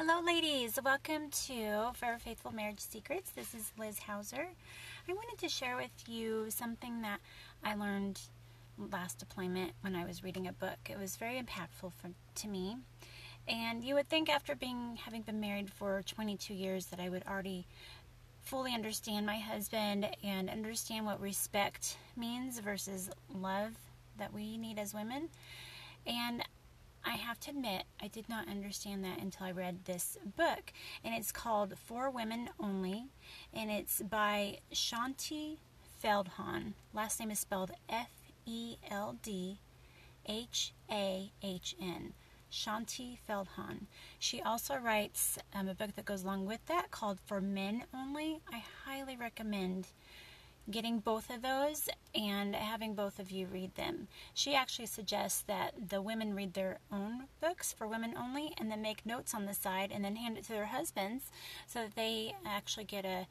Hello, ladies. Welcome to Forever Faithful Marriage Secrets. This is Liz Hauser. I wanted to share with you something that I learned last deployment when I was reading a book. It was very impactful for, to me. And you would think after being having been married for 22 years that I would already fully understand my husband and understand what respect means versus love that we need as women. And I have to admit, I did not understand that until I read this book. And it's called For Women Only. And it's by Shaunti Feldhahn. Last name is spelled F E L D H A H N. Shaunti Feldhahn. She also writes um, a book that goes along with that called For Men Only. I highly recommend getting both of those and having both of you read them. She actually suggests that the women read their own books for women only and then make notes on the side and then hand it to their husbands so that they actually get a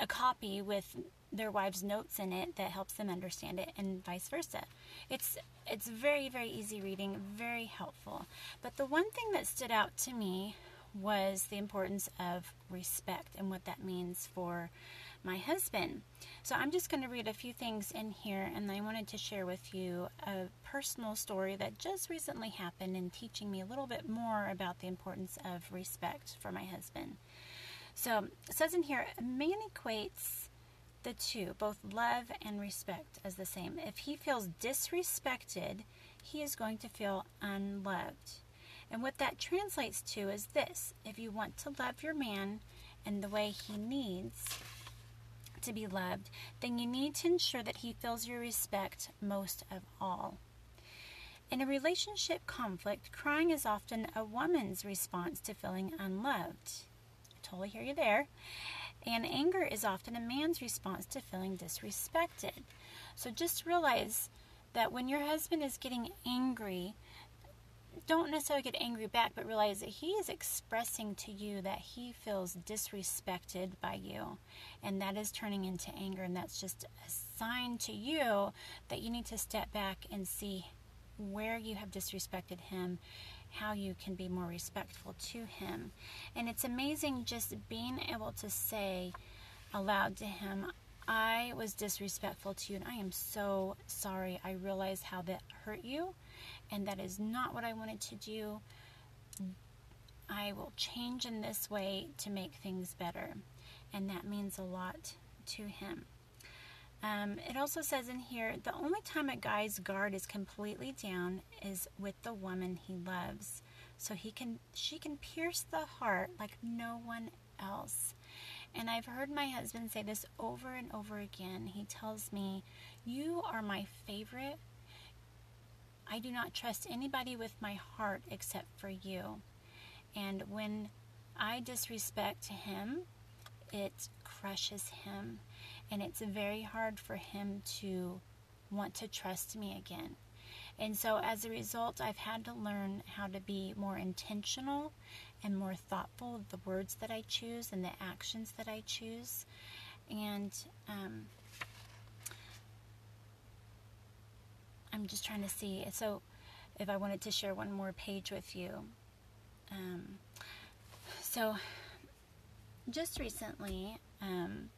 a copy with their wives' notes in it that helps them understand it and vice versa. It's it's very very easy reading, very helpful. But the one thing that stood out to me was the importance of respect and what that means for my husband. So I'm just going to read a few things in here, and I wanted to share with you a personal story that just recently happened in teaching me a little bit more about the importance of respect for my husband. So it says in here, a man equates the two, both love and respect, as the same. If he feels disrespected, he is going to feel unloved. And what that translates to is this if you want to love your man in the way he needs, to be loved, then you need to ensure that he feels your respect most of all. In a relationship conflict, crying is often a woman's response to feeling unloved. I totally hear you there. And anger is often a man's response to feeling disrespected. So just realize that when your husband is getting angry, don't necessarily get angry back, but realize that he is expressing to you that he feels disrespected by you. And that is turning into anger. And that's just a sign to you that you need to step back and see where you have disrespected him, how you can be more respectful to him. And it's amazing just being able to say aloud to him, I was disrespectful to you, and I am so sorry. I realize how that hurt you and that is not what I wanted to do. I will change in this way to make things better. And that means a lot to him. Um, it also says in here the only time a guy's guard is completely down is with the woman he loves. So he can she can pierce the heart like no one else. And I've heard my husband say this over and over again. He tells me, You are my favorite I do not trust anybody with my heart except for you. And when I disrespect him, it crushes him. And it's very hard for him to want to trust me again. And so, as a result, I've had to learn how to be more intentional and more thoughtful of the words that I choose and the actions that I choose. And um, I'm just trying to see. So, if I wanted to share one more page with you. Um, so, just recently, um,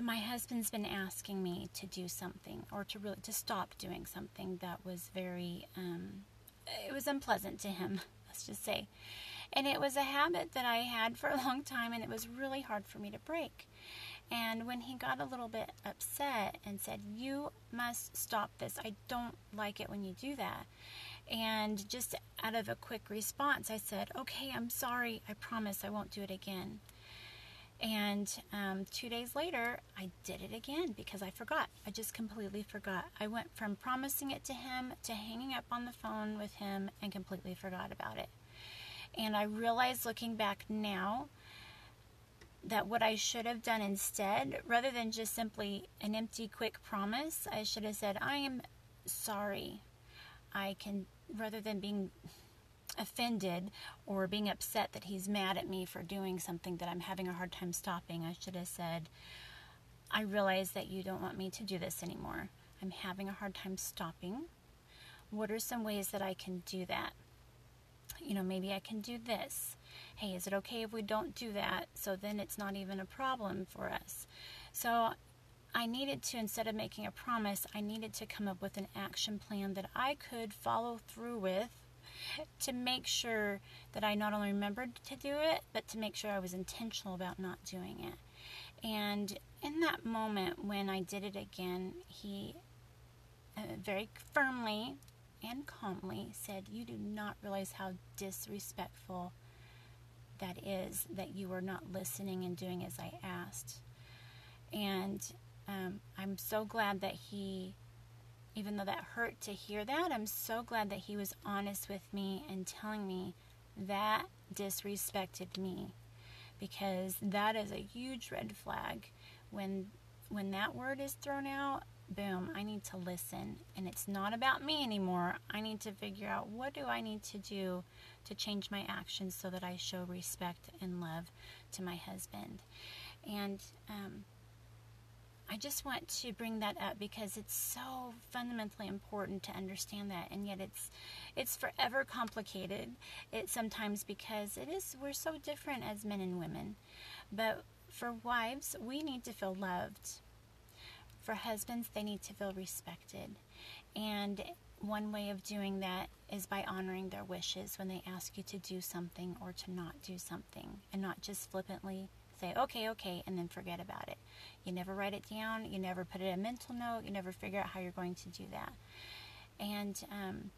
my husband's been asking me to do something or to really to stop doing something that was very um, it was unpleasant to him let's just say and it was a habit that i had for a long time and it was really hard for me to break and when he got a little bit upset and said, You must stop this, I don't like it when you do that. And just out of a quick response, I said, Okay, I'm sorry, I promise I won't do it again. And um, two days later, I did it again because I forgot. I just completely forgot. I went from promising it to him to hanging up on the phone with him and completely forgot about it. And I realized looking back now that what I should have done instead, rather than just simply an empty, quick promise, I should have said, I am sorry. I can, rather than being offended or being upset that he's mad at me for doing something that I'm having a hard time stopping, I should have said, I realize that you don't want me to do this anymore. I'm having a hard time stopping. What are some ways that I can do that? You know, maybe I can do this. Hey, is it okay if we don't do that? So then it's not even a problem for us. So I needed to, instead of making a promise, I needed to come up with an action plan that I could follow through with to make sure that I not only remembered to do it, but to make sure I was intentional about not doing it. And in that moment when I did it again, he uh, very firmly and calmly said, You do not realize how disrespectful that is that you were not listening and doing as I asked. And um, I'm so glad that he even though that hurt to hear that, I'm so glad that he was honest with me and telling me that disrespected me. Because that is a huge red flag. When when that word is thrown out boom i need to listen. And it's not about me anymore. I need to figure out what do i need to do to change my actions so that i show respect and love to my husband. And um, I just want to bring that up because it's so fundamentally important to understand that, and yet it's it's forever complicated. It sometimes because it is we're so different as men and women, but for wives we need to feel loved. For husbands they need to feel respected, and one way of doing that is by honoring their wishes when they ask you to do something or to not do something, and not just flippantly say okay, okay, and then forget about it. You never write it down. You never put it in a mental note. You never figure out how you're going to do that. And um,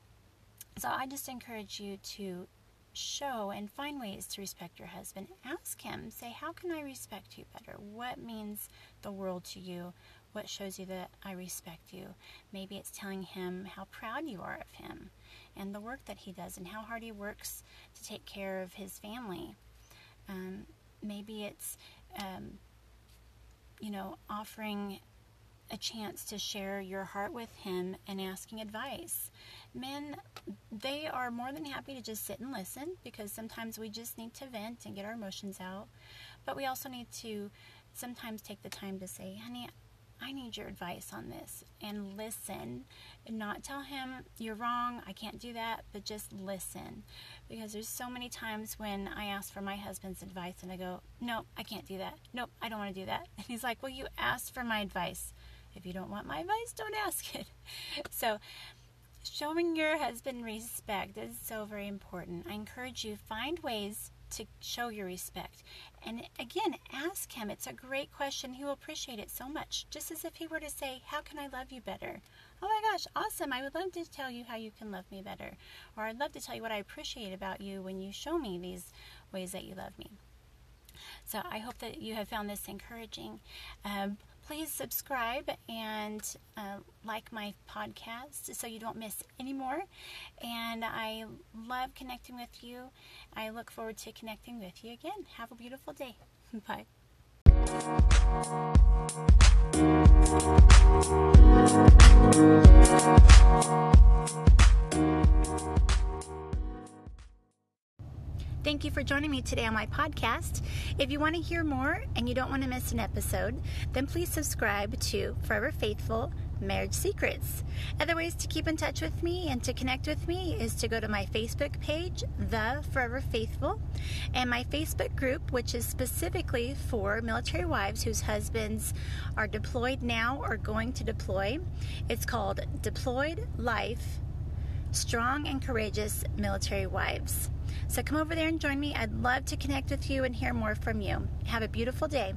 so I just encourage you to show and find ways to respect your husband. Ask him, say, How can I respect you better? What means the world to you? What shows you that I respect you? Maybe it's telling him how proud you are of him and the work that he does and how hard he works to take care of his family. Um, maybe it's um, you know, offering a chance to share your heart with him and asking advice. Men, they are more than happy to just sit and listen because sometimes we just need to vent and get our emotions out. But we also need to sometimes take the time to say, honey, I need your advice on this and listen and not tell him you're wrong, I can't do that, but just listen. Because there's so many times when I ask for my husband's advice and I go, Nope, I can't do that. Nope, I don't want to do that. And he's like, Well, you asked for my advice. If you don't want my advice, don't ask it. So, showing your husband respect is so very important. I encourage you find ways to show your respect. And again, ask him. It's a great question. He will appreciate it so much. Just as if he were to say, How can I love you better? Oh my gosh, awesome. I would love to tell you how you can love me better. Or I'd love to tell you what I appreciate about you when you show me these ways that you love me. So I hope that you have found this encouraging. Um, please subscribe and uh, like my podcast so you don't miss any more. And I love connecting with you. I look forward to connecting with you again. Have a beautiful day. Bye. Thank you for joining me today on my podcast. If you want to hear more and you don't want to miss an episode, then please subscribe to Forever Faithful Marriage Secrets. Other ways to keep in touch with me and to connect with me is to go to my Facebook page, The Forever Faithful, and my Facebook group, which is specifically for military wives whose husbands are deployed now or going to deploy. It's called Deployed Life Strong and Courageous Military Wives. So come over there and join me. I'd love to connect with you and hear more from you. Have a beautiful day.